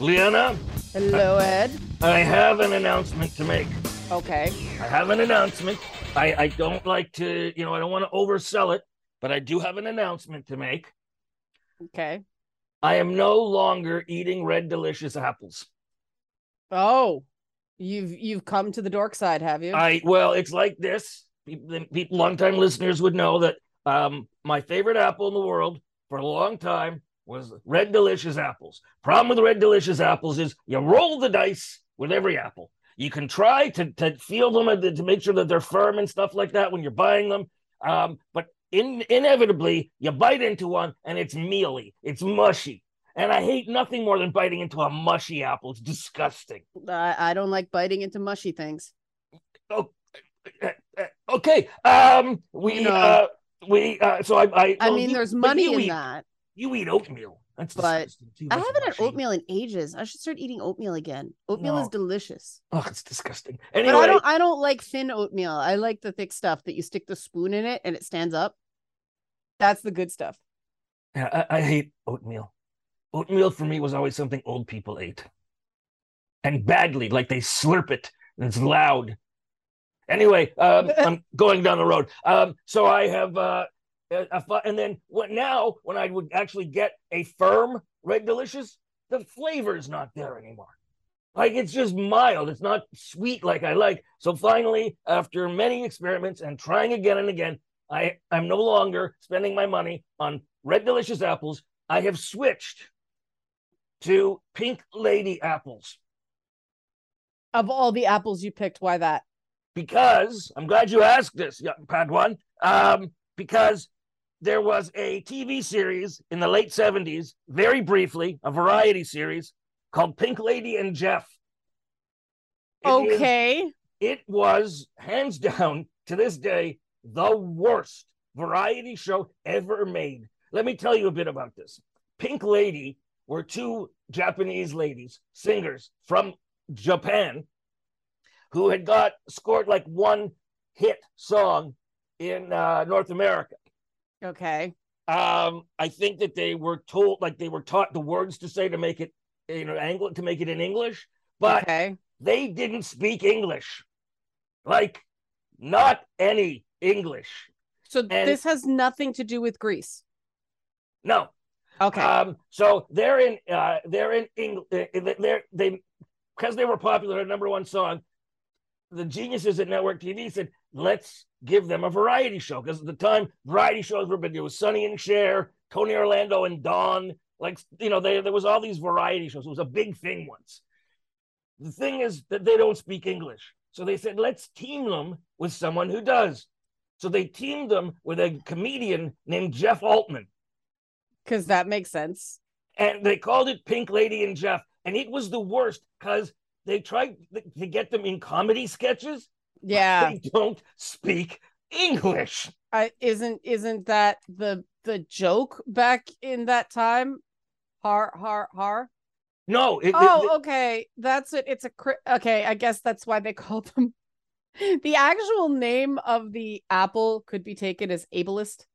Leanna, Hello, Ed. I have an announcement to make. Okay. I have an announcement. I, I don't like to, you know, I don't want to oversell it, but I do have an announcement to make. Okay. I am no longer eating red delicious apples. Oh, you've you've come to the dork side, have you? I well, it's like this. People, people longtime listeners would know that um, my favorite apple in the world for a long time was red delicious apples. Problem with red delicious apples is you roll the dice with every apple. You can try to, to feel them and to make sure that they're firm and stuff like that when you're buying them. Um, but in, inevitably, you bite into one and it's mealy, it's mushy. And I hate nothing more than biting into a mushy apple. It's disgusting. I, I don't like biting into mushy things. Oh, uh, uh, okay. Um, we You know- uh, we uh, so I I, I well, mean, you- there's money you in eat, that. You eat oatmeal. That's But disgusting, too. I haven't had mushy. oatmeal in ages. I should start eating oatmeal again. Oatmeal is delicious. Oh, it's disgusting. But I don't I don't like thin oatmeal. I like the thick stuff that you stick the spoon in it and it stands up. That's the good stuff. Yeah, I, I hate oatmeal. Oatmeal for me was always something old people ate, and badly, like they slurp it and it's loud. Anyway, um, I'm going down the road. Um, so I have, uh, a, a and then what now? When I would actually get a firm red delicious, the flavor is not there anymore. Like it's just mild. It's not sweet like I like. So finally, after many experiments and trying again and again, I I'm no longer spending my money on red delicious apples. I have switched to pink lady apples Of all the apples you picked, why that? Because I'm glad you asked this, young Padawan. Um, because there was a TV series in the late 70s, very briefly, a variety series called Pink Lady and Jeff. It is- Okay. it was hands down to this day the worst variety show ever made. Let me tell you a bit about this. Pink Lady were two Japanese ladies, singers from Japan, who had got scored like one hit song in uh, North America. Okay. Um, I think that they were told, like they were taught the words to say to make it, you know, angle to make it in English, but okay. they didn't speak English. Like, not any English. So and- this has nothing to do with Greece. No. Okay. Um, so they're in uh they're in English they're they because they were popular, their number one song, the geniuses at network TV said, let's give them a variety show. Because at the time, variety shows were big. It was Sonny and Cher, Tony Orlando and Dawn. Like, you know, they, there was all these variety shows. It was a big thing once. The thing is that they don't speak English. So they said, let's team them with someone who does. So they teamed them with a comedian named Jeff Altman. Because that makes sense. And they called it Pink Lady and Jeff. And it was the worst because they try to get them in comedy sketches. Yeah. They don't speak English. I isn't isn't that the the joke back in that time? Har har har. No. It, Oh, okay. That's it. It's a okay. I guess that's why they called them. The actual name of the apple could be taken as ableist,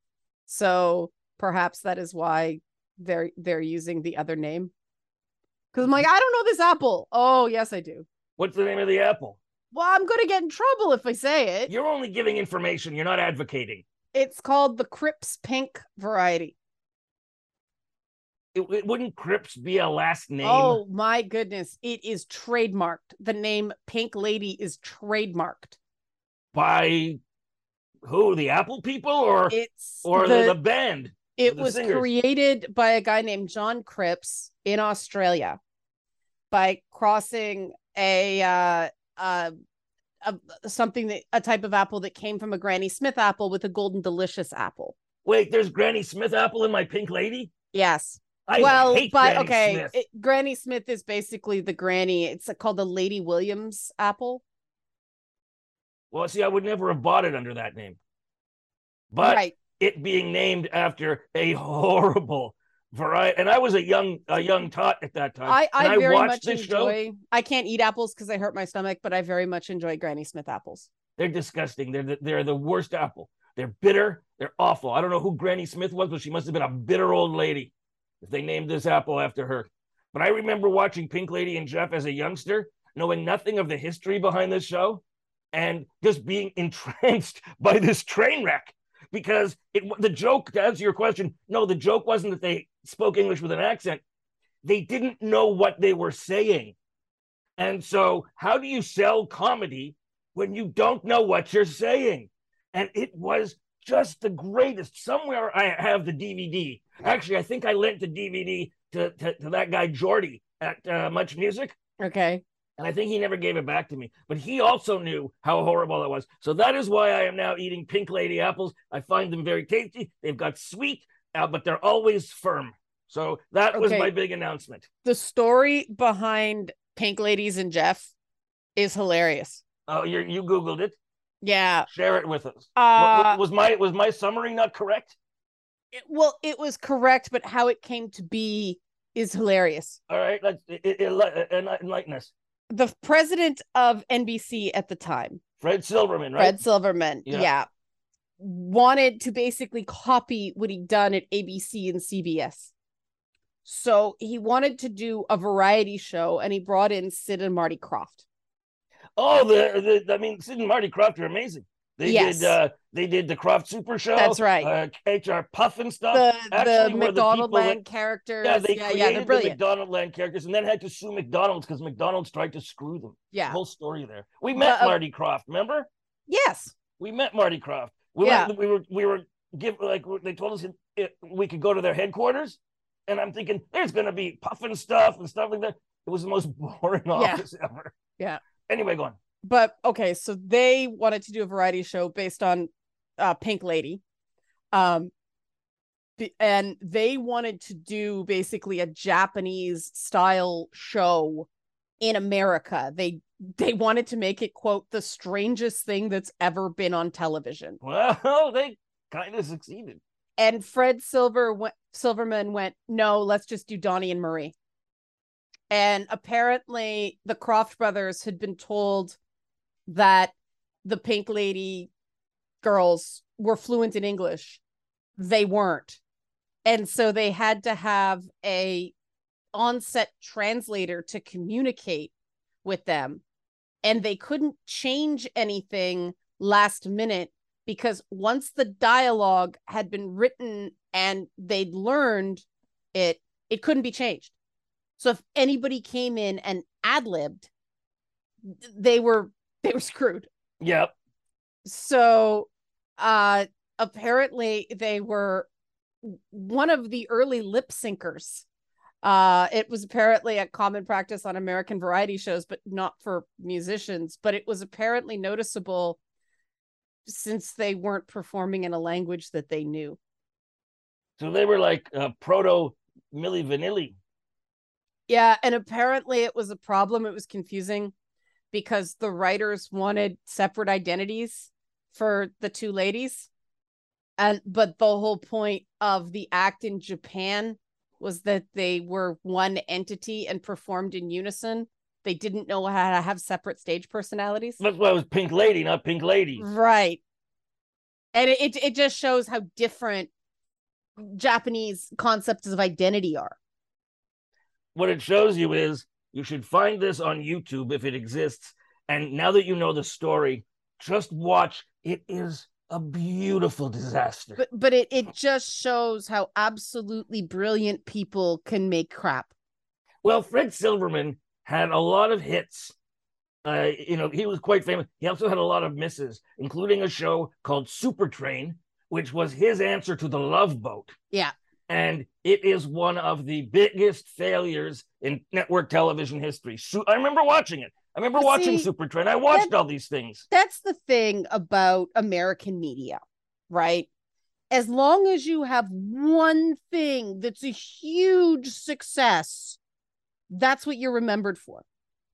so perhaps that is why they're they're using the other name. Because I'm like, I don't know this apple. Oh, yes, I do. what's the name of the apple? Well, I'm gonna get in trouble if I say it. You're only giving information. You're not advocating. It's called the Cripps Pink variety. It, it wouldn't Cripps be a last name? Oh my goodness, it is trademarked. The name Pink Lady is trademarked. By who? The Apple people or It's or the, the, the band? it the was singers? created by a guy named John Cripps in Australia by crossing a uh uh a, something that a type of apple that came from a Granny Smith apple with a golden delicious apple. Wait, there's Granny Smith apple in my Pink Lady. Yes. I well, hate but Granny okay, Smith. it- Granny Smith is basically the granny. It's called the Lady Williams apple. Well, see, I would never have bought it under that name. But right. it being named after a horrible variety, and I was a young a young tot at that time. I, and I very watched much this show. enjoy. I can't eat apples because I hurt my stomach, but I very much enjoy Granny Smith apples. They're disgusting. They're the, they're the worst apple. They're bitter. They're awful. I don't know who Granny Smith was, but she must have been a bitter old lady if they named this apple after her. But I remember watching Pink Lady and Jeff as a youngster, knowing nothing of the history behind this show and just being entranced by this train wreck. Because it, the joke, to answer your question, no, the joke wasn't that they spoke English with an accent. They didn't know what they were saying. And so, how do you sell comedy when you don't know what you're saying? And it was just the greatest. Somewhere I have the DVD. Actually, I think I lent the DVD to, to, to that guy, Jordy, at uh, Much Music. Okay. And I think he never gave it back to me. But he also knew how horrible it was. So that is why I am now eating Pink Lady apples. I find them very tasty. They've got sweet, uh, but they're always firm. So that was my big announcement. The story behind Pink Ladies and Jeff is hilarious. Oh, you you googled it. Yeah. Share it with us. Uh, was my was my summary not correct? it- well, it was correct, but how it came to be is hilarious. All right, let's it, it, enlighten us. The president of NBC at the time, Fred Silverman, right? Fred Silverman, Yeah. yeah. wanted to basically copy what he'd done at ABC and CBS. So he wanted to do a variety show and he brought in Sid and Marty Krofft. Oh, the, the I mean, Sid and Marty Krofft are amazing. They Yes. did uh they did the Krofft Super Show. That's right. Uh, HR Pufnstuf. The Actually, the the McDonald people that- characters. yeah, they yeah, created yeah, the brilliant. McDonald Land characters and then had to sue McDonald's because McDonald's tried to screw them. yeah. Whole story there. We met uh, Marty Krofft, remember? Yes. We met Marty Krofft. We Yeah. went, we were we were give like they told us it, it, we could go to their headquarters, and I'm thinking there's gonna be Pufnstuf and stuff like that. It was the most boring office ever. Yeah. Anyway, go on. But okay, so they wanted to do a variety show based on uh Pink Lady. Um and they wanted to do basically a Japanese style show in America. They they wanted to make it quote the strangest thing that's ever been on television. Well, they kind of succeeded. And Fred Silver went, Silverman went, "No, let's just do Donnie and Marie." And apparently the Krofft brothers had been told that the Pink Lady girls were fluent in English. They weren't. And so they had to have a on-set translator to communicate with them. And they couldn't change anything last minute because once the dialogue had been written and they'd learned it, it couldn't be changed. So if anybody came in and ad-libbed, they were they were screwed. Yep. So uh apparently they were one of the early lip syncers. Uh it was apparently a common practice on American variety shows, but not for musicians, but it was apparently noticeable since they weren't performing in a language that they knew. So they were like uh, proto Milli Vanilli. Yeah, and apparently it was a problem. It was confusing because the writers wanted separate identities for the two ladies. And but the whole point of the act in Japan was that they were one entity and performed in unison. They didn't know how to have separate stage personalities. That's why it was Pink Lady, not Pink Ladies. Right. And it, it it just shows how different Japanese concepts of identity are. What it shows you is you should find this on YouTube if it exists. And now that you know the story, just watch. It is a beautiful disaster. but but it it just shows how absolutely brilliant people can make crap. Well, Fred Silverman had a lot of hits. Uh, you know, he was quite famous. He also had a lot of misses, including a show called Super Train, which was his answer to the Love Boat. Yeah. And it is one of the biggest failures in network television history. Su- I remember watching it. I remember watching see, Super Train. I watched that- all these things. That's the thing about American media, right? As long as you have one thing that's a huge success, that's what you're remembered for,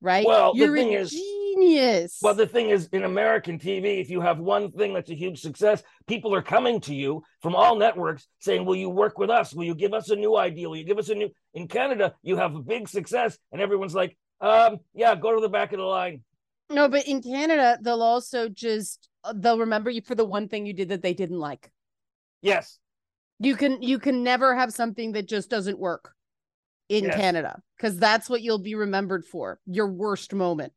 right? Well, the you're thing a is- genius. Well, the thing is, in American TV, if you have one thing that's a huge success, people are coming to you from all networks saying, Will you work with us? Will you give us a new idea? Will you give us a new? In Canada, you have a big success, and everyone's like, um, Yeah, go to the back of the line. No, but in Canada, they'll also just uh, they'll remember you for the one thing you did that they didn't like. Yes. You can you can never have something that just doesn't work in Yes. Canada because that's what you'll be remembered for. Your worst moment.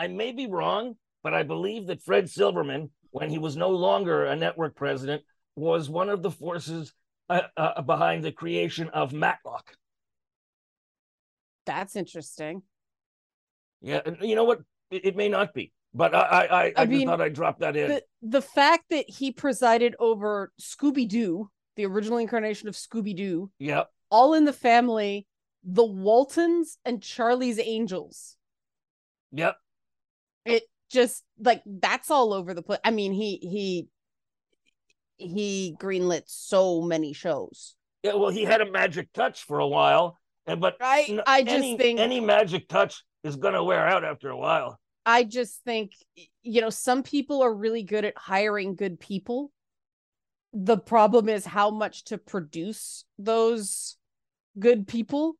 I may be wrong, but I believe that Fred Silverman, when he was no longer a network president, was one of the forces uh, uh, behind the creation of Matlock. That's interesting. Yeah, and you know what? It, it may not be, but I I, I, I, mean, thought I'd drop that in. The the fact that he presided over Scooby Doo, the original incarnation of Scooby Doo, yeah, All in the Family, The Waltons, and Charlie's Angels. yep. It just like that's all over the place. I mean, he he he greenlit so many shows. Yeah, well, he had a magic touch for a while, and but I n- I just any, think any magic touch is gonna wear out after a while. I just think you know some people are really good at hiring good people. The problem is how much to produce those good people.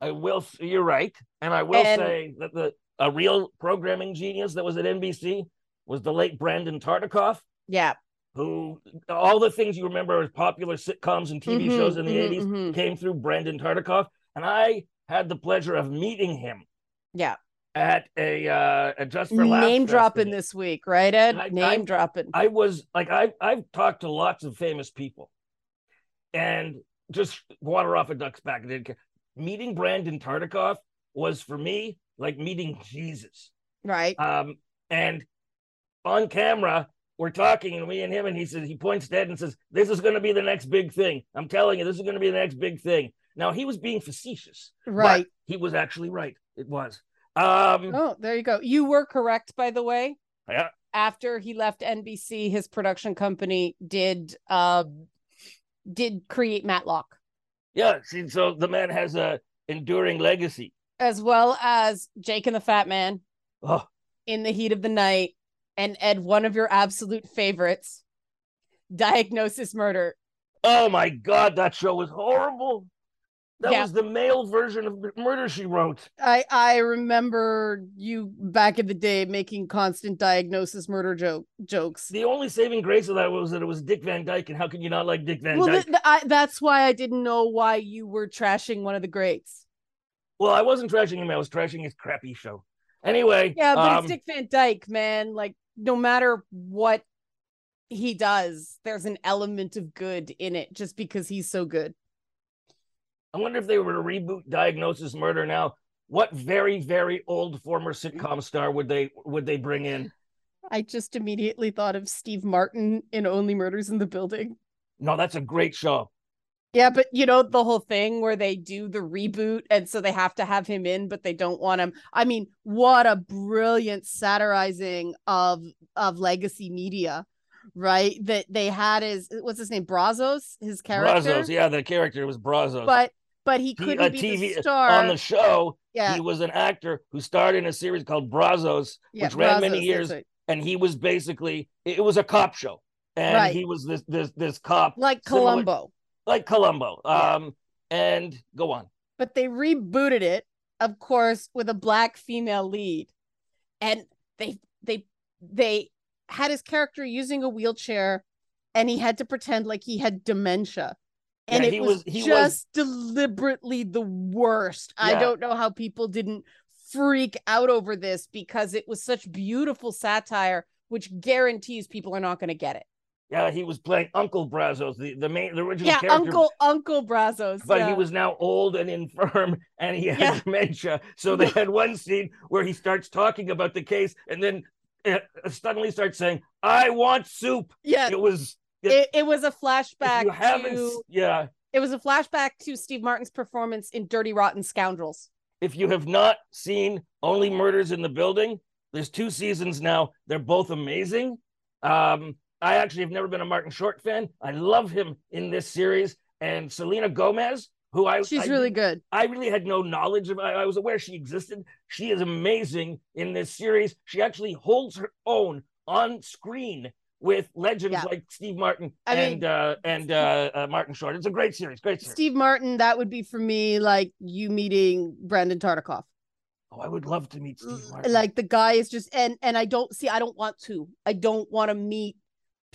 I will. You're right, and I will And- say that the a real programming genius that was at NBC was the late Brandon Tartikoff, Yeah. who all the things you remember as popular sitcoms and TV Mhm, shows in the mhm, 80s mhm. came through Brandon Tartikoff, and I had the pleasure of meeting him Yeah. at a uh, a Just for Laughs Name dropping festival. this week, right, Ed? I- Name I- dropping. I was like, I I've talked to lots of famous people, and just water off a duck's back. I didn't care. Meeting Brandon Tartikoff was for me like meeting Jesus. right. Um, and on camera, we're talking, and we and him, and he says he points Ed and says, "This is going to be the next big thing. I'm telling you, this is going to be the next big thing." Now he was being facetious, but Right. he was actually right. It was. Um, Oh, there you go. You were correct, by the way. Yeah. After he left NBC, his production company did uh did create Matlock, yeah. See, so the man has a enduring legacy. As well as Jake and the Fat Man Oh, in the heat of the night, and Ed, one of your absolute favorites, Diagnosis Murder. Oh my god, that show was horrible. That Yeah. was the male version of Murder She Wrote. I I remember you back in the day making constant diagnosis murder joke jokes. The only saving grace of that was that it was Dick Van Dyke, and how can you not like Dick Van Well, Dyke? th- th- I, that's why I didn't know why you were trashing one of the greats. Well, I wasn't trashing him; I was trashing his crappy show. Anyway, Yeah, but um, it's Dick Van Dyke, man. Like, no matter what he does, there's an element of good in it just because he's so good. I wonder if they were to reboot Diagnosis Murder now. What very, very old former sitcom star would they would they bring in? I just immediately thought of Steve Martin in Only Murders in the Building. No, that's a great show. Yeah, but you know the whole thing where they do the reboot and so they have to have him in but they don't want him. I mean, what a brilliant satirizing of of legacy media, right? That they had his what's his name? Brazos, his character. Brazos, yeah, the character was Brazos. But but he He- couldn't a be TV the star on the show, Yeah. he was an actor who starred in a series called Brazos, yeah, which ran many years, right. and he was basically it was a cop show, and Right. he was this this this cop like Columbo. Like Columbo. Yeah. Um, and go on. but they rebooted it of course with a black female lead and they they they had his character using a wheelchair and he had to pretend like he had dementia and Yeah, it he was, was- he was- just deliberately the worst i don't know how people didn't freak out over this because it was such beautiful satire which guarantees people are not going to get it Yeah, he was playing Uncle Brazos, the the main the original yeah character. uncle uncle brazos but yeah. he was now old and infirm and he had Yeah. dementia. So they had one scene where he starts talking about the case and then uh, suddenly starts saying, I want soup. yeah It was, it, it was a flashback you haven't, to yeah, It was a flashback to Steve Martin's performance in Dirty Rotten Scoundrels. if you have not seen Only Murders in the Building, there's two seasons now. They're both amazing. Um, I actually have never been a Martin Short fan. I love him in this series. And Selena Gomez, who I She's I really good. I really had no knowledge of. I, I was aware she existed. She is amazing in this series. She actually holds her own on screen with legends Yeah. like Steve Martin I mean- and uh, and uh, uh, Martin Short. It's a great series. Great series. Steve Martin, that would be for me like you meeting Brandon Tartikoff. Oh, I would love to meet Steve Martin. like the guy is just and and i don't see i don't want to i don't want to meet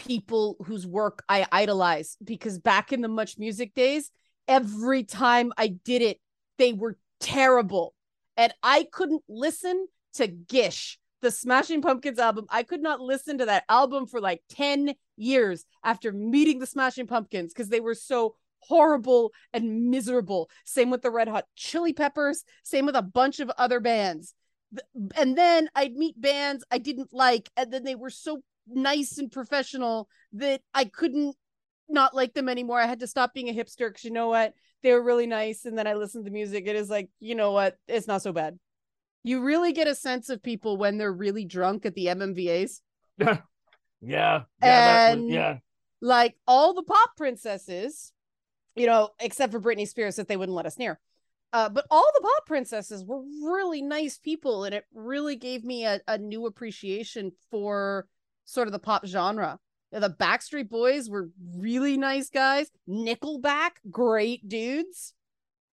people whose work i idolize because back in the much music days every time i did it they were terrible. And i couldn't listen to gish the smashing pumpkins album. I could not listen to that album for like 10 years after meeting the smashing pumpkins because they were so horrible and miserable. Same with the red hot chili peppers. Same with a bunch of other bands. And then I'd meet bands I didn't like, and then they were so nice and professional that I couldn't not like them anymore. I had to stop being a hipster because you know what? They were really nice. And then I listened to music. It is like, you know what? It's not so bad. You really get a sense of people when they're really drunk at the MMVAs. yeah, yeah, that was- yeah. Like all the pop princesses, you know, except for Britney Spears that they wouldn't let us near. Uh, but all the pop princesses were really nice people, and it really gave me a, a new appreciation for sort of the pop genre. The Backstreet Boys were really nice guys. Nickelback, great dudes.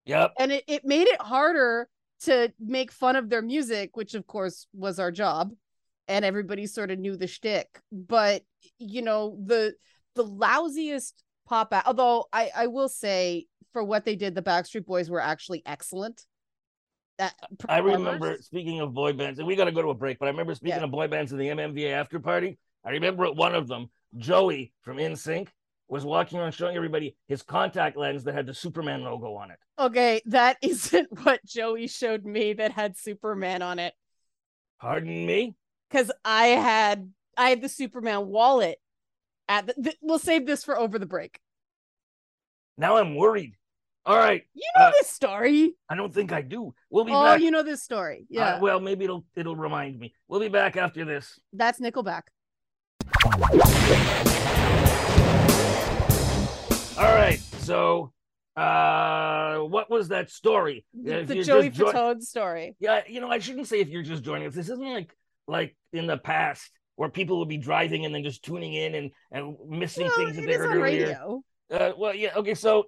Yep. And it, it made it harder to make fun of their music, which of course was our job. And everybody sort of knew the shtick. But you know, the the lousiest pop out although I, I will say for what they did, the Backstreet Boys were actually excellent. That I remember speaking of boy bands, and we got to go to a break. But I remember speaking Yeah. of boy bands in the MMVA after party. I remember at one of them, Joey from NSYNC was walking around showing everybody his contact lens that had the Superman logo on it. Okay, that isn't what Joey showed me that had Superman on it. Pardon me. because I had I had the Superman wallet at the, th- we'll save this for over the break. Now I'm worried. All right, You know Uh, this story. I don't think I do. We'll be Oh, back. you know this story. Uh, Yeah, well, maybe it'll it'll remind me. We'll be back after this. that's Nickelback. All right. So, uh, what was that story? The, the Joey jo- Fatone story. Yeah, you know, I shouldn't say if you're just joining us. This isn't like like in the past where people would be driving and then just tuning in and and missing Well, things that they heard earlier. radio. Uh, well, yeah, okay. So,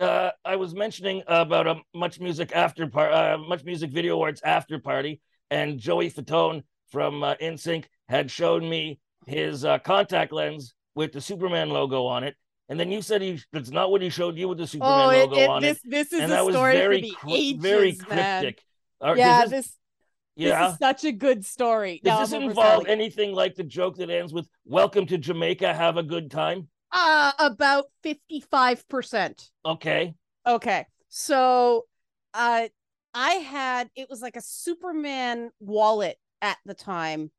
uh, I was mentioning about a much music after part, uh, much music video awards after party, and Joey Fatone from uh, NSYNC had shown me his uh, contact lens with the Superman logo on it. And then you said he that's not what he showed you with the Superman Oh, it, logo it- on this it. this is And a that was story very, for the cry- ages, very cryptic. Uh, Yeah, this- this yeah. this is such a good story. Does No, this involve anything like the joke that ends with "Welcome to Jamaica, have a good time"? Uh about 55%. Okay, Okay. So uh I had it was like a Superman wallet at the time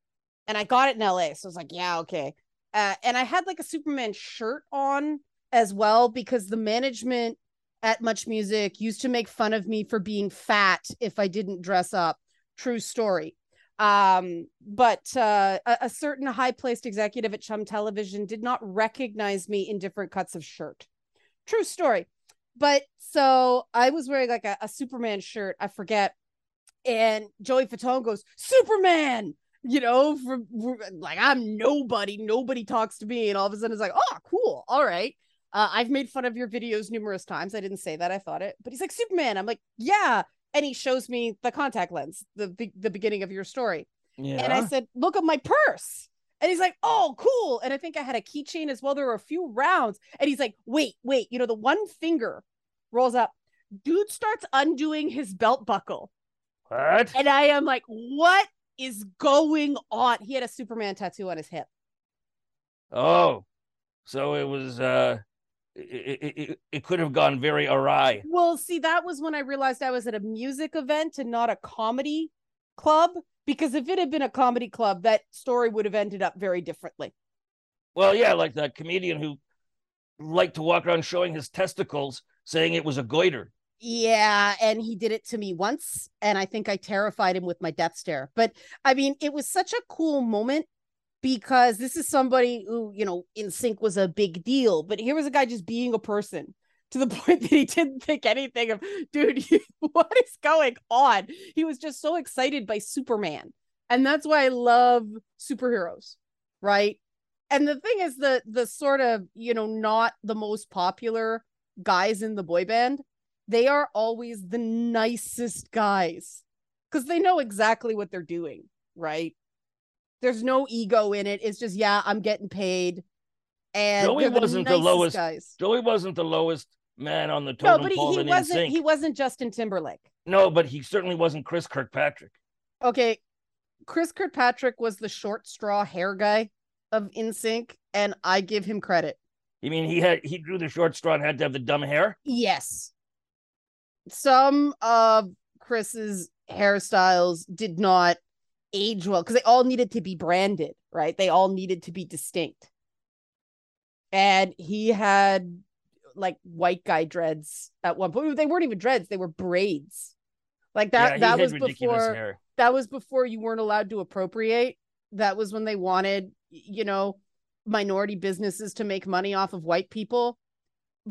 and I got it in LA. So I was like, yeah, okay. Uh and I had like a Superman shirt on as well because the management at Much Music used to make fun of me for being fat if I didn't dress up. True story. Um, but uh, a, a certain high placed executive at Chum Television did not recognize me in different cuts of shirt. True story but so I was wearing like a, a Superman shirt, I forget, and Joey Fatone goes, Superman, you know, from like I'm nobody, nobody talks to me, and all of a sudden it's like, oh, cool, all right. Uh, I've made fun of your videos numerous times. I didn't say that, I thought it, but he's like Superman. I'm like, yeah, and he shows me the contact lens, the the, beginning of your story, yeah. and I said, look at my purse. And he's like, oh, cool. And I think I had a keychain as well. There were a few rounds. And he's like, wait, wait, you know, the one finger rolls up. Dude starts undoing his belt buckle. what? And I am like, what is going on? He had a Superman tattoo on his hip. Oh, so it was. uh it, it, could have gone very awry. Well, see, that was when I realized I was at a music event and not a comedy club. Because if it had been a comedy club, that story would have ended up very differently. Well, yeah, like that comedian who liked to walk around showing his testicles, saying it was a goiter. Yeah, and he did it to me once, and I think I terrified him with my death stare. But I mean, it was such a cool moment because this is somebody who, you know, NSYNC was a big deal, but here was a guy just being a person to the point that he didn't think anything of, dude, you- what is going on? He was just so excited by Superman. And that's why I love superheroes, right? And the thing is the the sort of, you know, not the most popular guys in the boy band they are always the nicest guys because they know exactly what they're doing, right? There's no ego in it. It's just, yeah, I'm getting paid. And Joey the wasn't the lowest guys. Joey wasn't the lowest man on the No, totem but he, pole he wasn't he wasn't Justin Timberlake. No, but he certainly wasn't Chris Kirkpatrick. Okay. Chris Kirkpatrick was the short straw hair guy of NSYNC, and I give him credit. You mean he had he drew the short straw and had to have the dumb hair? Yes. Some of Chris's hairstyles did not age well because they all needed to be branded, right? They all needed to be distinct. And he had like white guy dreads at one point. They weren't even dreads, they were braids. Like that yeah, that was before hair. that was before you weren't allowed to appropriate. That was when they wanted, you know, minority businesses to make money off of white people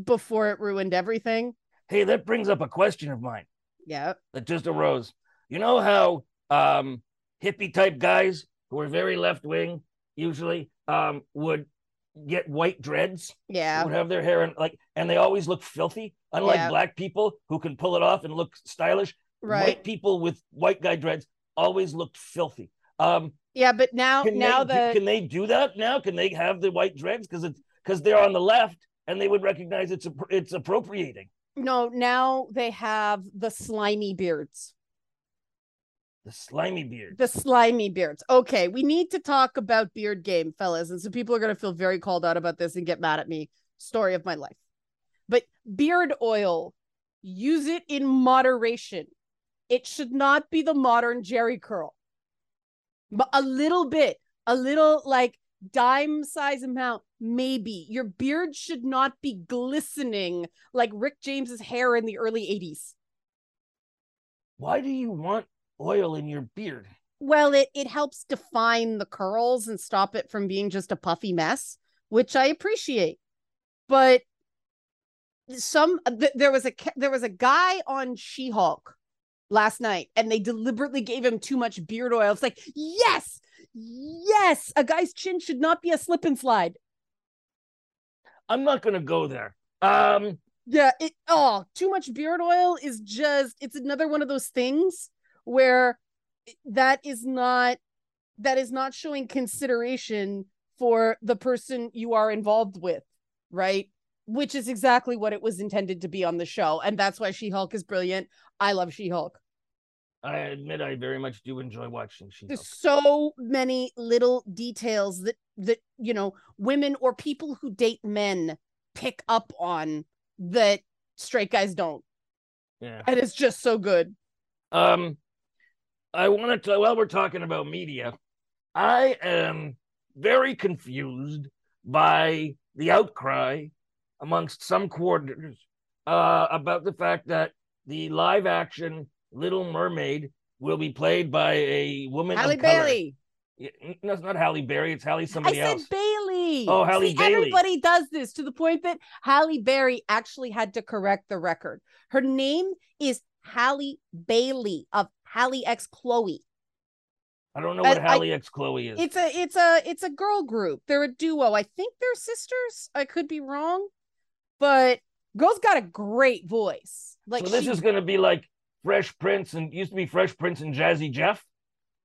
before it ruined everything. Hey, that brings up a question of mine Yeah. that just arose. You know how um hippie type guys who are very left wing usually um would get white dreads, Yeah. would have their hair and like and they always look filthy. Unlike Yeah. black people who can pull it off and look stylish, Right. white people with white guy dreads always looked filthy. Um Yeah, but now now they, the can they do that now? Can they have the white dreads because it's because they're on the left and they would recognize it's it's appropriating no, now they have the slimy beards. The slimy beard. The slimy beards. Okay, we need to talk about beard game, fellas. And so people are gonna feel very called out about this and get mad at me. Story of my life. But beard oil, use it in moderation. It should not be the modern Jheri curl. But a little bit, a little like dime size amount, maybe. Your beard should not be glistening like Rick James's hair in the early 80s. Why do you want oil in your beard? Well, it it helps define the curls and stop it from being just a puffy mess, which I appreciate. But some th- there was a there was a guy on She-Hulk last night and they deliberately gave him too much beard oil. It's like, "Yes! Yes, a guy's chin should not be a slip and slide." I'm not going to go there. Um, Yeah, it oh, too much beard oil is just it's another one of those things where that is not that is not showing consideration for the person you are involved with, right? Which is exactly what it was intended to be on the show. And that's why She-Hulk is brilliant. I love She-Hulk. I admit I very much do enjoy watching she Hulk. There's so many little details that that you know women or people who date men pick up on that straight guys don't. Yeah. And it's just so good. Um, I wanted to, while we're talking about media, I am very confused by the outcry amongst some quarters uh, about the fact that the live action Little Mermaid will be played by a woman. Halle. Bailey. Yeah, No, it's not Halle Berry. It's Halle somebody I somebody said else. Bailey. Oh, Halle See, Bailey. Everybody does this to the point that Halle Berry actually had to correct the record. Her name is Halle Bailey of Halle X Chloe. I don't know what I- I- Halle X Chloe is. It's a it's a it's a girl group. They're a duo. I think they're sisters. I could be wrong, but girl's got a great voice. Like so this she- is going to be like Fresh Prince and used to be Fresh Prince and Jazzy Jeff,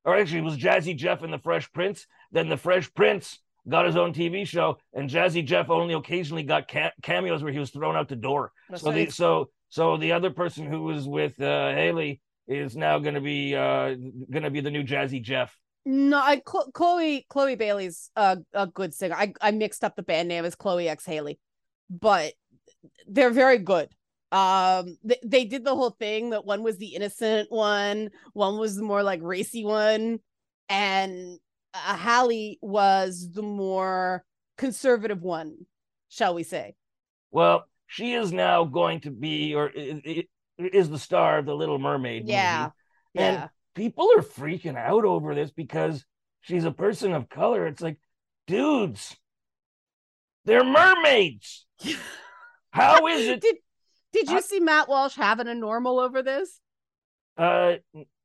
or actually it was Jazzy Jeff and the Fresh Prince. Then the Fresh Prince got his own TV show, and Jazzy Jeff only occasionally got ca- cameos where he was thrown out the door. That's so the so so the other person who was with uh, Haley is now going to be uh going to be the new Jazzy Jeff. No, I Chloe Chloe Bailey's a a good singer. I I mixed up the band name as Chloe X Haley, but they're very good. Um, they, they did the whole thing that one was the innocent one, one was the more like racy one, and uh, Halle was the more conservative one, shall we say? Well, she is now going to be or is the star of the Little Mermaid. movie. Yeah, And yeah. people are freaking out over this because she's a person of color. It's like, dudes, they're mermaids. How is it? Did did you I- see Matt Walsh having a normal over this? Uh,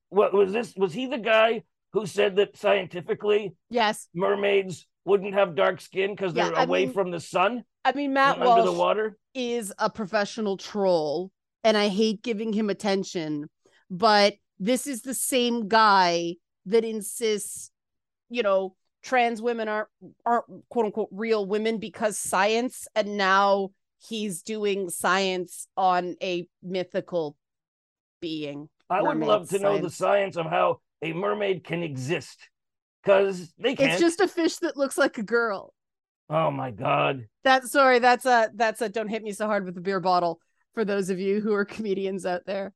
what was this? Was he the guy who said that scientifically Yes. mermaids wouldn't have dark skin because Yeah, they're I away mean, from the sun I mean, Matt and under the water? is a professional troll, and I hate giving him attention, but this is the same guy that insists, you know, trans women aren't aren't quote unquote real women because science and now he's doing science on a mythical being. I would love to know the science. of how a mermaid can exist. Because they can't. It's just a fish that looks like a girl. oh my god. That's sorry, that's a that's a don't hit me so hard with the beer bottle for those of you who are comedians out there.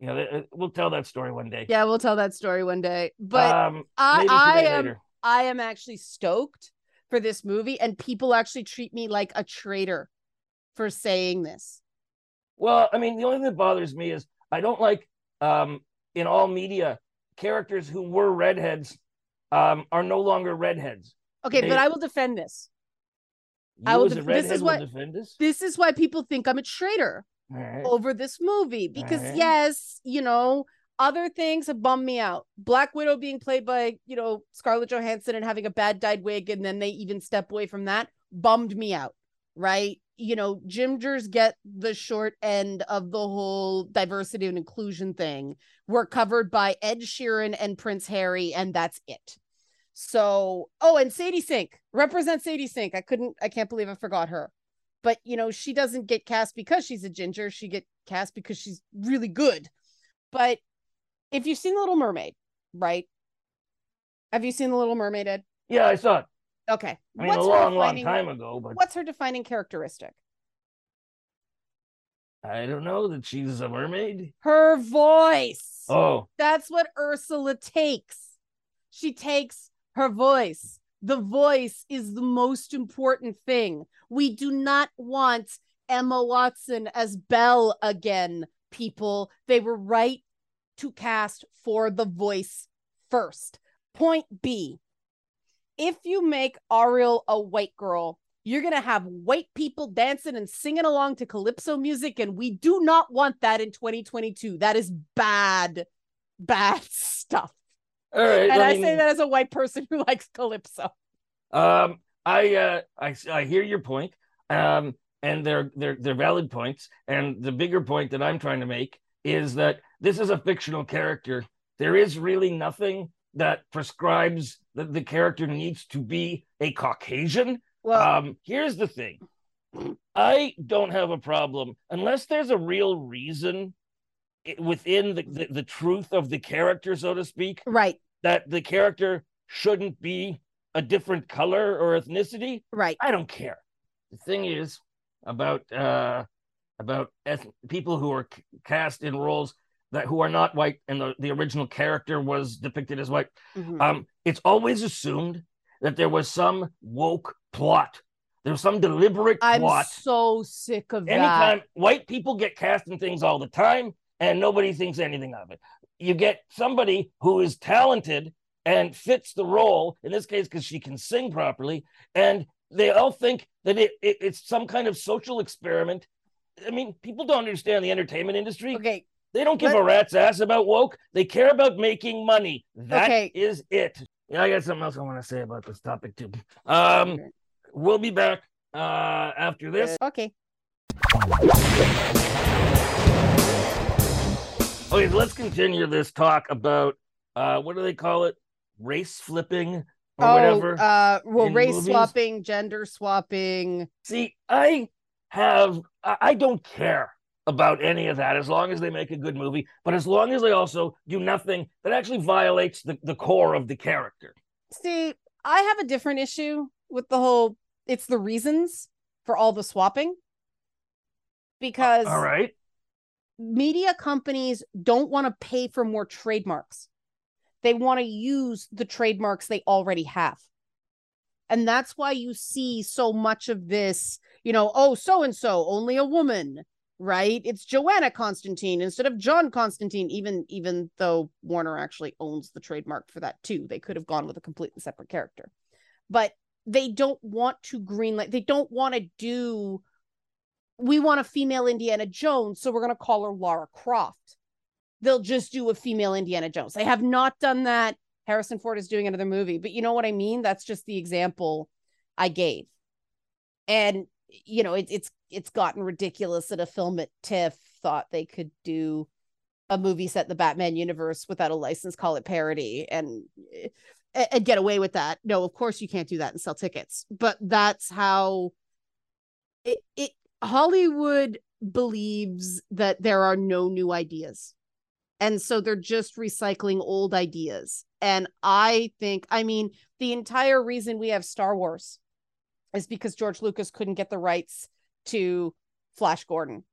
Yeah, uh, we'll tell that story one day. Yeah, we'll tell that story one day. But um, I I am later. I am actually stoked for this movie and people actually treat me like a traitor for saying this. Well, I mean, the only thing that bothers me is I don't like um in all media characters who were redheads um are no longer redheads. Okay, They- but I will defend this. You I will def- this is what- defend. This is why people think I'm a traitor. Right. over this movie because Alright. yes, you know, other things have bummed me out. Black Widow being played by, you know, Scarlett Johansson and having a bad dyed wig and then they even step away from that bummed me out, right? You know, gingers get the short end of the whole diversity and inclusion thing. We're covered by Ed Sheeran and Prince Harry and that's it. So, oh, and Sadie Sink represent Sadie Sink. I couldn't, I can't believe I forgot her. But you know she doesn't get cast because she's a ginger. She get cast because she's really good. But if you've seen the little mermaid right? Have you seen the little mermaid ed? Yeah, I saw it. okay. I mean, a her long, long time ago, but what's her defining characteristic? I don't know that she's a mermaid. her voice. Oh, that's what ursula takes. She takes her voice. The voice is the most important thing. We do not want emma watson as belle again people. They were right to cast for the voice first. Point b if you make ariel a white girl you're going to have white people dancing and singing along to calypso music and we do not want that in 2022 that is bad bad stuff. All right. And I, mean, say that as a white person who likes calypso. Um, I uh, I I hear your point. Um, and they're they're they're valid points. And the bigger point that I'm trying to make is that this is a fictional character. There is really nothing that prescribes that the character needs to be a Caucasian. Well, Um, here's the thing. I don't have a problem unless there's a real reason within the, the, the truth of the character, so to speak, right, that the character shouldn't be a different color or ethnicity. right. I don't care. The thing is about uh about eth- people who are c- cast in roles that who are not white and the, the original character was depicted as white. Mhm. Um, it's always assumed that there was some woke plot. There's some deliberate I'm plot. so sick of Anytime that. white people get cast in things all the time and nobody thinks anything of it. You get somebody who is talented and fits the role, in this case, because she can sing properly, and they all think that it, it- it's some kind of social experiment. I mean, people don't understand the entertainment industry. Okay, They don't give Let- a rat's ass about woke. They care about making money. That is Okay. it. Yeah, I got something else I want to say about this topic too. Um, Okay. we'll be back uh after this. okay. Okay, let's continue this talk about uh what do they call it? Race flipping or oh, whatever. uh, well, race movies. swapping, gender swapping. See, I have I I don't care about any of that as long as they make a good movie, but as long as they also do nothing that actually violates the, the core of the character. See, I have a different issue with the whole. It's the reasons for all the swapping because All right. Media companies don't want to pay for more trademarks. They want to use the trademarks they already have. And that's why you see so much of this, you know, oh, so and so, only a woman, right? It's Joanna Constantine instead of John Constantine, even even though Warner actually owns the trademark for that too. They could have gone with a completely separate character. But they don't want to greenlight, they don't want to do we want a female Indiana Jones, so we're going to call her Lara Croft. They'll just do a female Indiana Jones. They have not done that. Harrison Ford is doing another movie, but you know what I mean? That's just the example I gave. And you know, it, it's it's gotten ridiculous that a film at TIFF thought they could do a movie set in the Batman universe without a license, call it parody, and and get away with that. No, of course you can't do that and sell tickets. But that's how it, it Hollywood believes that there are no new ideas. And so they're just recycling old ideas. And I think, I mean, the entire reason we have Star Wars is because George Lucas couldn't get the rights to Flash Gordon.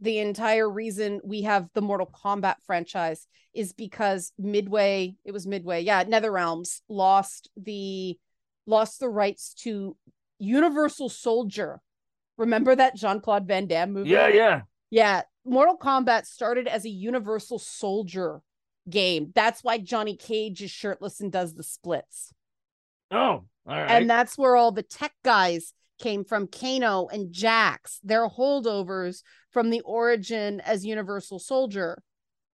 The entire reason we have the Mortal Kombat franchise is because Midway, it was Midway, yeah, NetherRealms lost the lost the rights to Universal Soldier. Remember that Jean-Claude Van Damme movie? Yeah, yeah. Yeah, Mortal Kombat started as a Universal Soldier game. That's why Johnny Cage is shirtless and does the splits. Oh, all right. And that's where all the tech guys came from Kano and Jax. They're holdovers from the origin as Universal Soldier.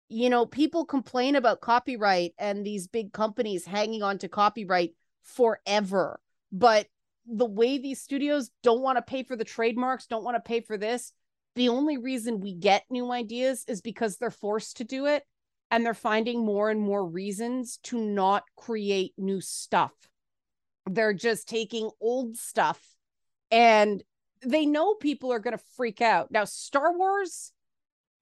You know, people complain about copyright and these big companies hanging on to copyright forever. But the way these studios don't want to pay for the trademarks, don't want to pay for this, the only reason we get new ideas is because they're forced to do it and they're finding more and more reasons to not create new stuff. They're just taking old stuff and they know people are going to freak out. Now, Star Wars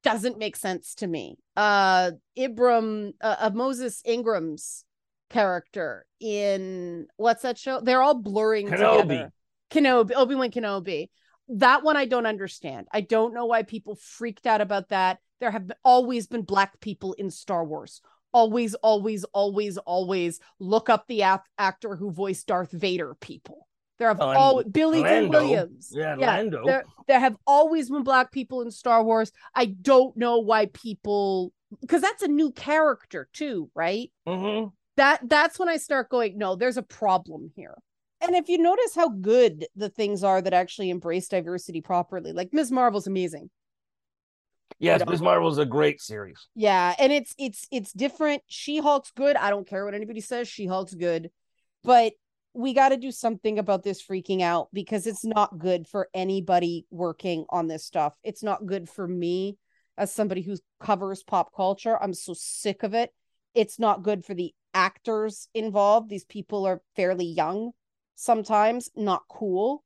doesn't make sense to me. Uh Ibram uh, uh, Moses Ingram's character in what's that show? They're all blurring Kenobi. together. Kenobi, Obi-Wan Kenobi that one I don't understand. I don't know why people freaked out about that. There have always been black people in Star Wars. Always, always, always, always look up the ap- actor who voiced Darth Vader. People. There have and always Billy Lando. Williams. Yeah, Lando. There, there have always been black people in Star Wars. I don't know why people because that's a new character too, right? hmm that that's when I start going, no, there's a problem here. And if you notice how good the things are that actually embrace diversity properly, like Ms. Marvel's amazing. Yes, um, Ms. Marvel is a great series. Yeah, and it's it's it's different. She-Hulk's good. I don't care what anybody says. She-Hulk's good. But we got to do something about this freaking out because it's not good for anybody working on this stuff. It's not good for me as somebody who covers pop culture. I'm so sick of it. It's not good for the actors involved. These people are fairly young, sometimes not cool,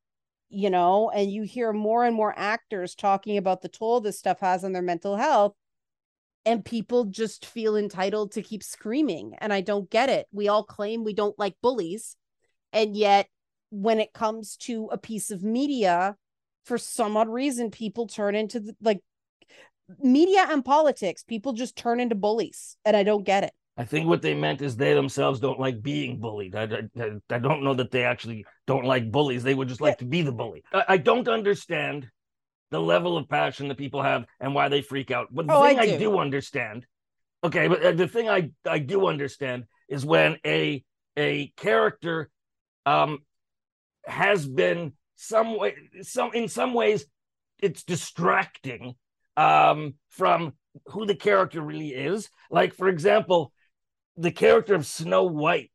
you know, and you hear more and more actors talking about the toll this stuff has on their mental health. And people just feel entitled to keep screaming. And I don't get it. We all claim we don't like bullies. And yet, when it comes to a piece of media, for some odd reason, people turn into the, like media and politics. People just turn into bullies. And I don't get it. I think what they meant is they themselves don't like being bullied. I, I, I don't know that they actually don't like bullies. They would just like to be the bully. I, I don't understand the level of passion that people have and why they freak out. But the Oh, I thing I do. do. understand, okay, but uh, the thing I, I do understand is when a a character um has been some way some in some ways it's distracting um from who the character really is. Like for example, the character of Snow White.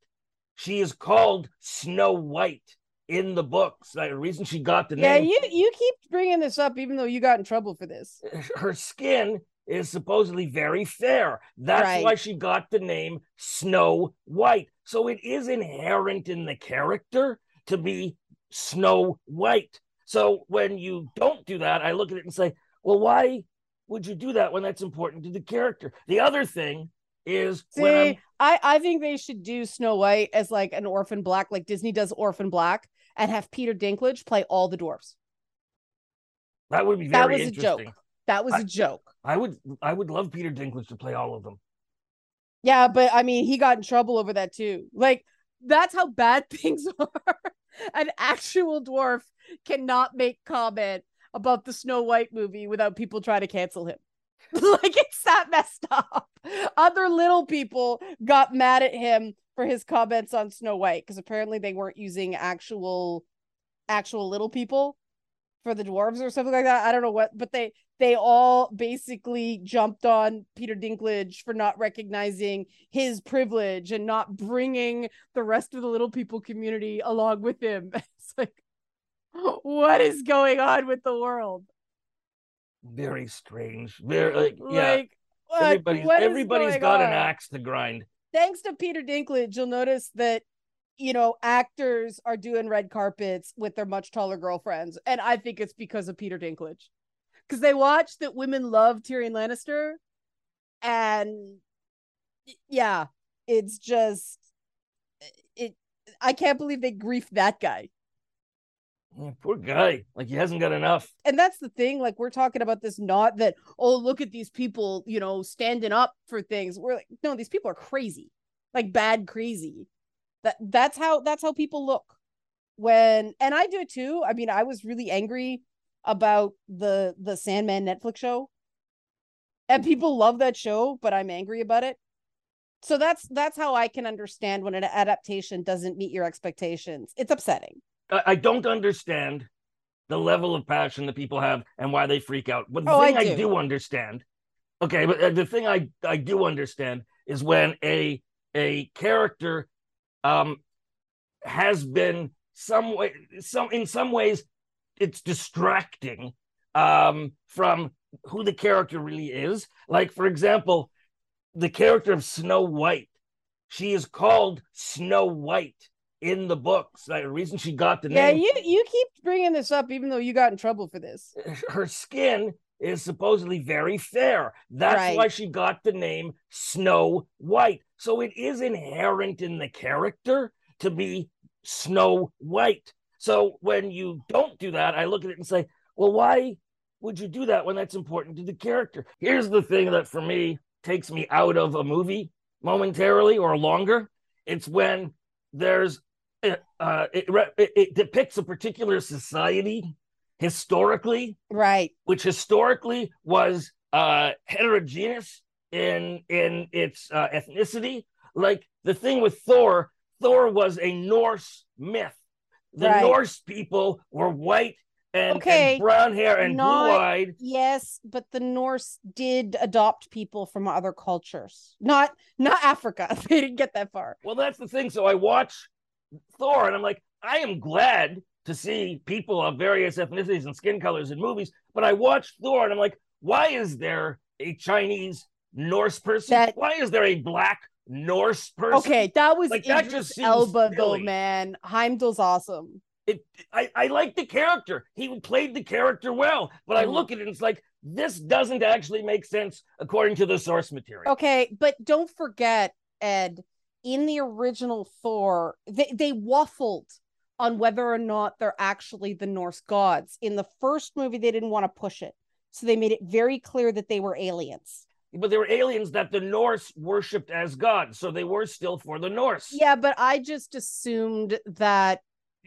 She is called Snow White in the books. The reason she got the Yeah, name, Yeah, you you keep bringing this up, even though you got in trouble for this. her skin is supposedly very fair. That's Right. why she got the name Snow White. So it is inherent in the character to be Snow White. So when you don't do that, I look at it and say, well, why would you do that when that's important to the character? The other thing is See, I I think they should do Snow White as like an orphan black, like Disney does Orphan Black, and have Peter Dinklage play all the dwarfs. that would be That was a joke. That was I- a joke. I would I would love Peter Dinklage to play all of them. Yeah, but I mean, he got in trouble over that too. Like, that's how bad things are. An actual dwarf cannot make comment about the Snow White movie without people trying to cancel him. like, it's that messed up. Other little people got mad at him for his comments on Snow White because apparently they weren't using actual actual little people for the dwarves or something like that. I don't know what, but they they all basically jumped on Peter Dinklage for not recognizing his privilege and not bringing the rest of the little people community along with him. It's like, what is going on with the world? Very strange. Very like yeah. Like, What- everybody's what is everybody's going got an axe to grind. Thanks to Peter Dinklage, you'll notice that you know actors are doing red carpets with their much taller girlfriends, and I think it's because of Peter Dinklage, because they watch that women love Tyrion Lannister, and yeah, it's just it. I can't believe they griefed that guy. Yeah, poor guy. Like he hasn't got enough. and that's the thing like we're talking about this not that oh look at these people you know standing up for things. We're like no these people are crazy like bad crazy. That that's how that's how people look. When and i do it too. I mean i was really angry about the the sandman netflix show. And people love that show but i'm angry about it. So that's that's how i can understand when an adaptation doesn't meet your expectations. It's upsetting I, I don't understand the level of passion that people have and why they freak out. But the Oh, thing I do. do. understand, okay, but uh, the thing I I do understand is when a a character um has been some way some in some ways it's distracting um from who the character really is. Like for example, the character of Snow White. She is called Snow White in the books. Like, the reason she got the yeah name you you keep bringing this up even though you got in trouble for this her skin is supposedly very fair. That's Right. why she got the name Snow White. So it is inherent in the character to be Snow White. So when you don't do that, I look at it and say, well, why would you do that when that's important to the character? Here's the thing that for me takes me out of a movie momentarily or longer. It's when there's uh, it, it, it depicts a particular society historically, right which historically was uh, heterogeneous in in its uh, ethnicity. Like the thing with Thor, Thor was a Norse myth. The Right. Norse people were white and, and brown hair and blue eyed. yes but the norse did adopt people from other cultures not not africa they didn't get that far Well, that's the thing. So I watch Thor and I'm like, I am glad to see people of various ethnicities and skin colors in movies, but I watch Thor and I'm like, why is there a Chinese Norse person? That- why is there a black Norse person? okay that was Like, that just seems elba though man heimdall's awesome It, I, I like the character. He played the character well, but I Mhm. look at it and it's like, this doesn't actually make sense according to the source material. okay but don't forget ed in the original thor they, they waffled on whether or not they're actually the norse gods in the first movie they didn't want to push it so they made it very clear that they were aliens But they were aliens that the Norse worshipped as gods, so they were still for the Norse. Yeah, but I just assumed that,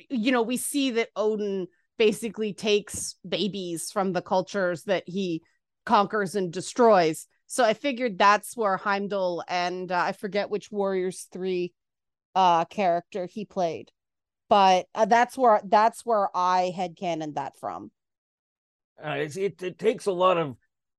you know, we see that Odin basically takes babies from the cultures that he conquers and destroys. So I figured that's where Heimdall and uh, I forget which Warriors 3 uh character he played. But uh, that's where that's where I had canon that from. Uh, it it takes a lot of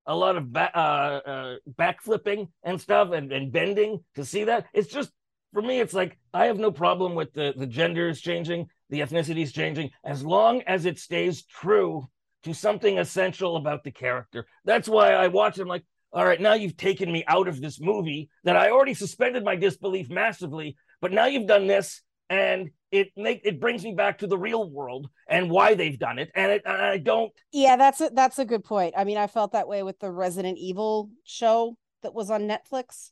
a lot of ba- uh, uh, backflipping and stuff and, and bending to see that. It's just for me, it's like I have no problem with the the gender is changing, the ethnicity is changing, as long as it stays true to something essential about the character. That's why I watch. it, I'm like, all right, now you've taken me out of this movie that I already suspended my disbelief massively, but now you've done this, and it make it brings me back to the real world and why they've done it, and it and I don't. Yeah, that's a that's a good point. I mean, I felt that way with the Resident Evil show that was on Netflix.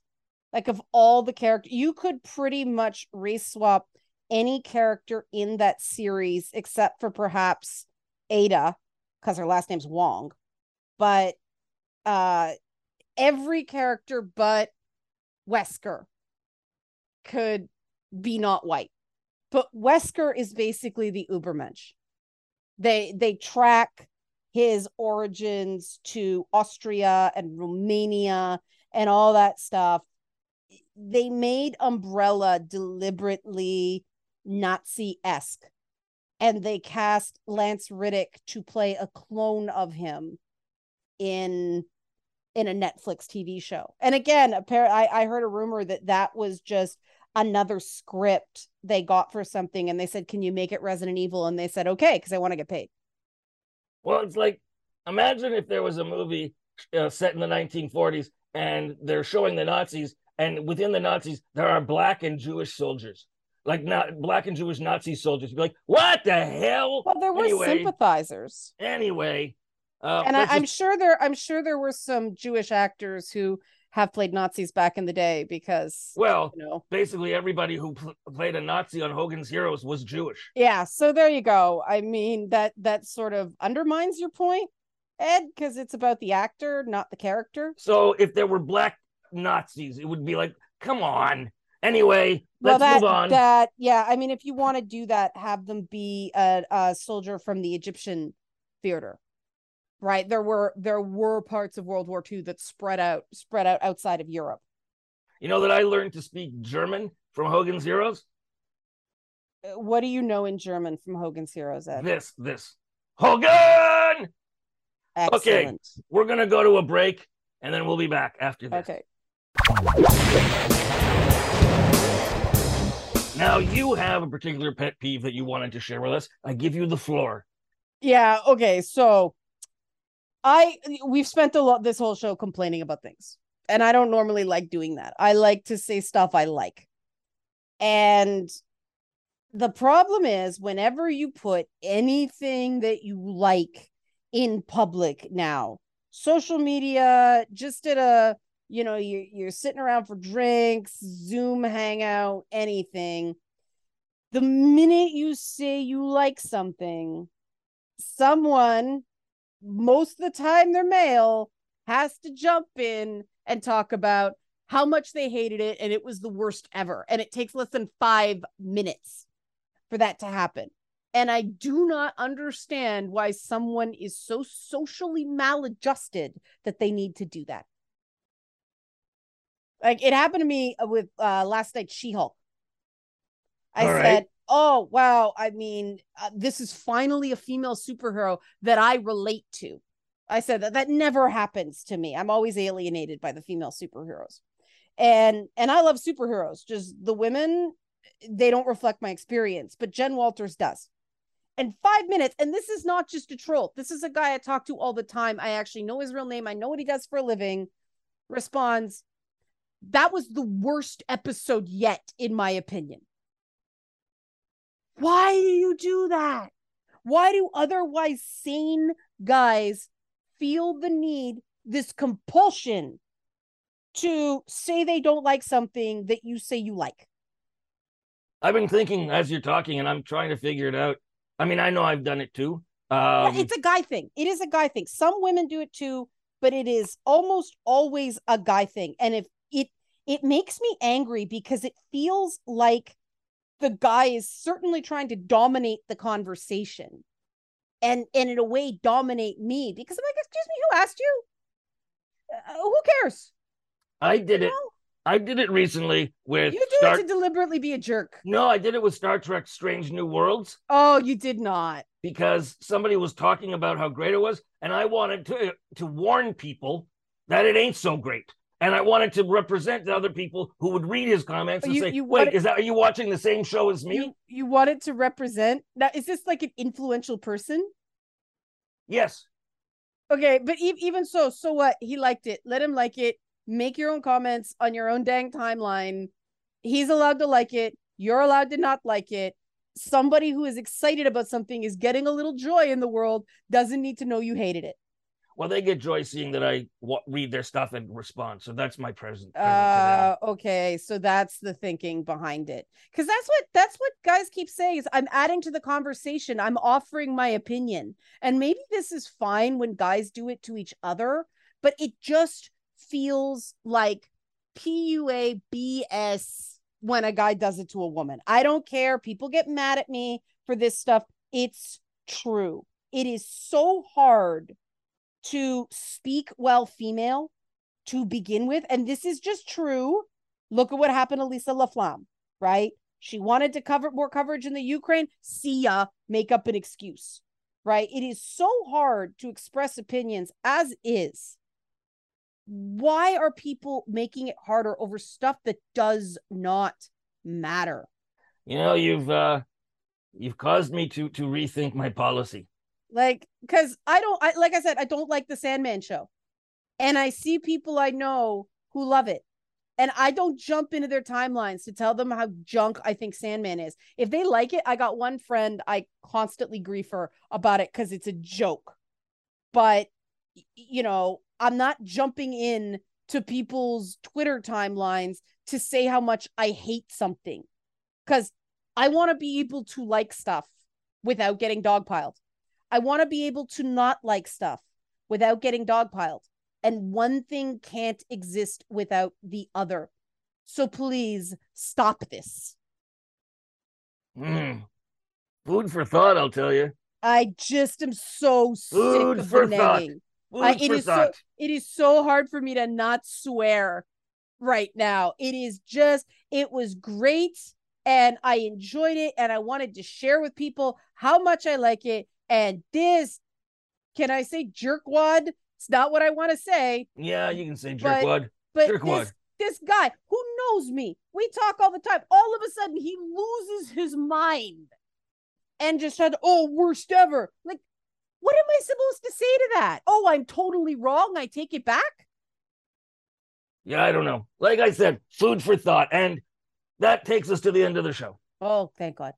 Like of all the character, you could pretty much race swap any character in that series except for perhaps Ada because her last name's Wong. But uh every character but Wesker could be not white. But Wesker is basically the Ubermensch they they track his origins to Austria and Romania and all that stuff. They made Umbrella deliberately Nazi-esque and they cast Lance Reddick to play a clone of him in in a Netflix TV show. And again, apparently I, I heard a rumor that that was just another script they got for something and they said can you make it resident evil and they said okay because i want to get paid Well, it's like imagine if there was a movie uh, set in the 1940s and they're showing the Nazis, and within the Nazis there are black and Jewish soldiers, like not black and Jewish Nazi soldiers. You'd be like, what the hell? Well, there were Anyway. sympathizers. Anyway, uh, and I, just- sure there I'm sure there were some Jewish actors who have played Nazis back in the day because well, you know basically everybody who pl- played a Nazi on Hogan's Heroes was Jewish. yeah so there you go i mean that that sort of undermines your point ed because it's about the actor not the character So if there were black Nazis, it would be like, come on. Anyway, well let's that move on. that yeah i mean if you want to do that have them be a, a soldier from the egyptian theater right there were there were parts of world war ii that spread out spread out outside of europe You know that I learned to speak German from Hogan's Heroes? Uh, what do you know in german from hogan's heroes ed This, this. Hogan! excellent We're going to go to a break and then we'll be back after this. okay Now, you have a particular pet peeve that you wanted to share with us. I give you the floor. Yeah. Okay. So I we've spent a lot this whole show complaining about things. And I don't normally like doing that. I like to say stuff I like. And the problem is whenever you put anything that you like in public now, social media, just at a you know, you're you're sitting around for drinks, Zoom hangout, anything. The minute you say you like something, someone, most of the time they're male, has to jump in and talk about how much they hated it and it was the worst ever. And it takes less than five minutes for that to happen. And I do not understand why someone is so socially maladjusted that they need to do that. Like it happened to me with uh last night's She-Hulk. I All right. "Oh wow! I mean, uh, this is finally a female superhero that I relate to." I said that that never happens to me. I'm always alienated by the female superheroes, and and I love superheroes. Just the women, they don't reflect my experience, but Jen Walters does. And five minutes, and this is not just a troll. This is a guy I talk to all the time. I actually know his real name. I know what he does for a living. Responds, that was the worst episode yet, in my opinion. Why do you do that? Why do otherwise sane guys feel the need, this compulsion to say they don't like something that you say you like? I've been thinking as you're talking and I'm trying to figure it out. I mean, I know I've done it too. Um, it's a guy thing. It is a guy thing. Some women do it too, but it is almost always a guy thing. And if it it makes me angry because it feels like the guy is certainly trying to dominate the conversation and and in a way dominate me because I'm like, excuse me, who asked you? Uh, who cares? I did You it. know? I did it recently with You do Star. it to deliberately be a jerk. No, I did it with Star Trek: Strange New Worlds Oh, you did not. because somebody was talking about how great it was, and I wanted to to warn people that it ain't so great. And I wanted to represent the other people who would read his comments and You- say, you "Wait, wanted- is that are you watching the same show as me?" You you wanted to represent now. Is this like an influential person? Yes. Okay, but even so, so what? He liked it. Let him like it. Make your own comments on your own dang timeline. He's allowed to like it. You're allowed to not like it. Somebody who is excited about something is getting a little joy in the world, doesn't need to know you hated it. Well, they get joy seeing that I read their stuff and respond. So that's my present. present. Uh okay, so that's the thinking behind it. Cuz that's what that's what guys keep saying is I'm adding to the conversation. I'm offering my opinion. And maybe this is fine when guys do it to each other, but it just feels like PUA BS when a guy does it to a woman. I don't care. People get mad at me for this stuff. It's true. It is so hard to speak well female to begin with. And this is just true. Look at what happened to Lisa LaFlamme, right? She wanted to cover more coverage in the Ukraine. See ya, make up an excuse, right? It is so hard to express opinions as is. Why are people making it harder over stuff that does not matter? You know, you've uh, you've caused me to to rethink my policy. Like, because I don't, I like I said, I don't like the Sandman show. and I see people I know who love it. And I don't jump into their timelines to tell them how junk I think Sandman is. If they like it, I got one friend I constantly grief her about it because it's a joke. But you know, I'm not jumping in to people's Twitter timelines to say how much I hate something because I want to be able to like stuff without getting dogpiled. I want to be able to not like stuff without getting dogpiled. And one thing can't exist without the other. So please stop this. Mm. Food for thought, I'll tell you. I just am so Food sick of for thought. nagging. Food I, it for is so thought. it is so hard for me to not swear right now. It is just it was great and I enjoyed it and I wanted to share with people how much I like it. And this, can I say jerkwad? It's not what I want to say, Yeah, you can say But- jerkwad. but Jerkwad. this this guy who knows me, we talk all the time. All of a sudden, he loses his mind and just said, "Oh, worst ever." Like, what am I supposed to say to that? Oh, I'm totally wrong. I take it back. Yeah, I don't know. Like I said, food for thought. And that takes us to the end of the show. Oh, thank God.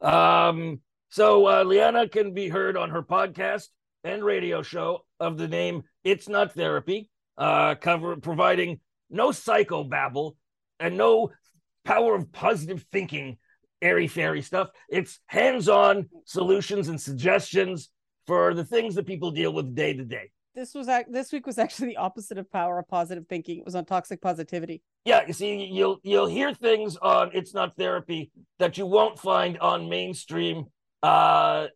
Um, so uh, Liana can be heard on her podcast and radio show of the name It's Not Therapy, uh, cover providing no psychobabble and no power of positive thinking, airy fairy stuff. It's hands-on solutions and suggestions for the things that people deal with day to day. This was this week was actually the opposite of power of positive thinking. It was on toxic positivity. Yeah, you see, you'll you'll hear things on It's Not Therapy that you won't find on mainstream uh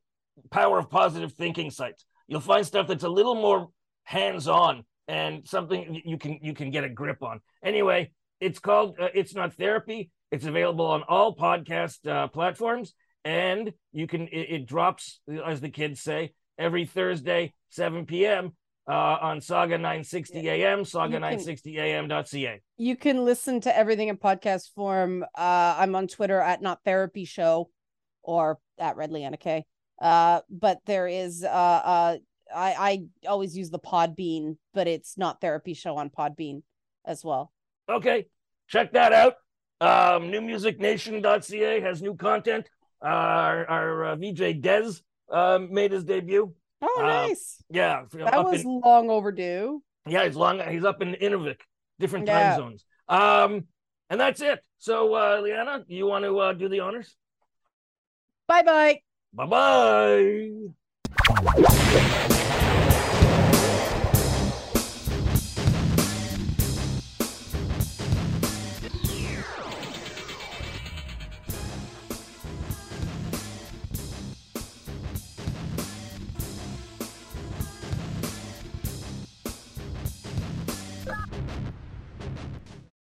power of positive thinking sites. You'll find stuff that's a little more hands-on and something you can you can get a grip on. Anyway, it's called uh, It's Not Therapy. It's available on all podcast uh, platforms, and you can it, it drops as the kids say every Thursday 7 p.m. Uh, on Saga 960 AM, Saga960am.ca. You can listen to everything in podcast form. Uh, I'm on Twitter at Not Therapy Show or at Red Leanna K. Uh, but there is uh, uh, I I always use the Podbean, but it's Not Therapy Show on Podbean as well. Okay, check that out. Um, newmusicnation.ca has new content. Uh, our our uh, VJ Dez uh, made his debut. Oh, Uh, nice. Yeah, That was in, long overdue. yeah, he's long. He's up in Inuvik, different Yeah. time zones. Um, and that's it. So, uh, Liana, you want to uh, do the honors? Bye bye. Bye bye.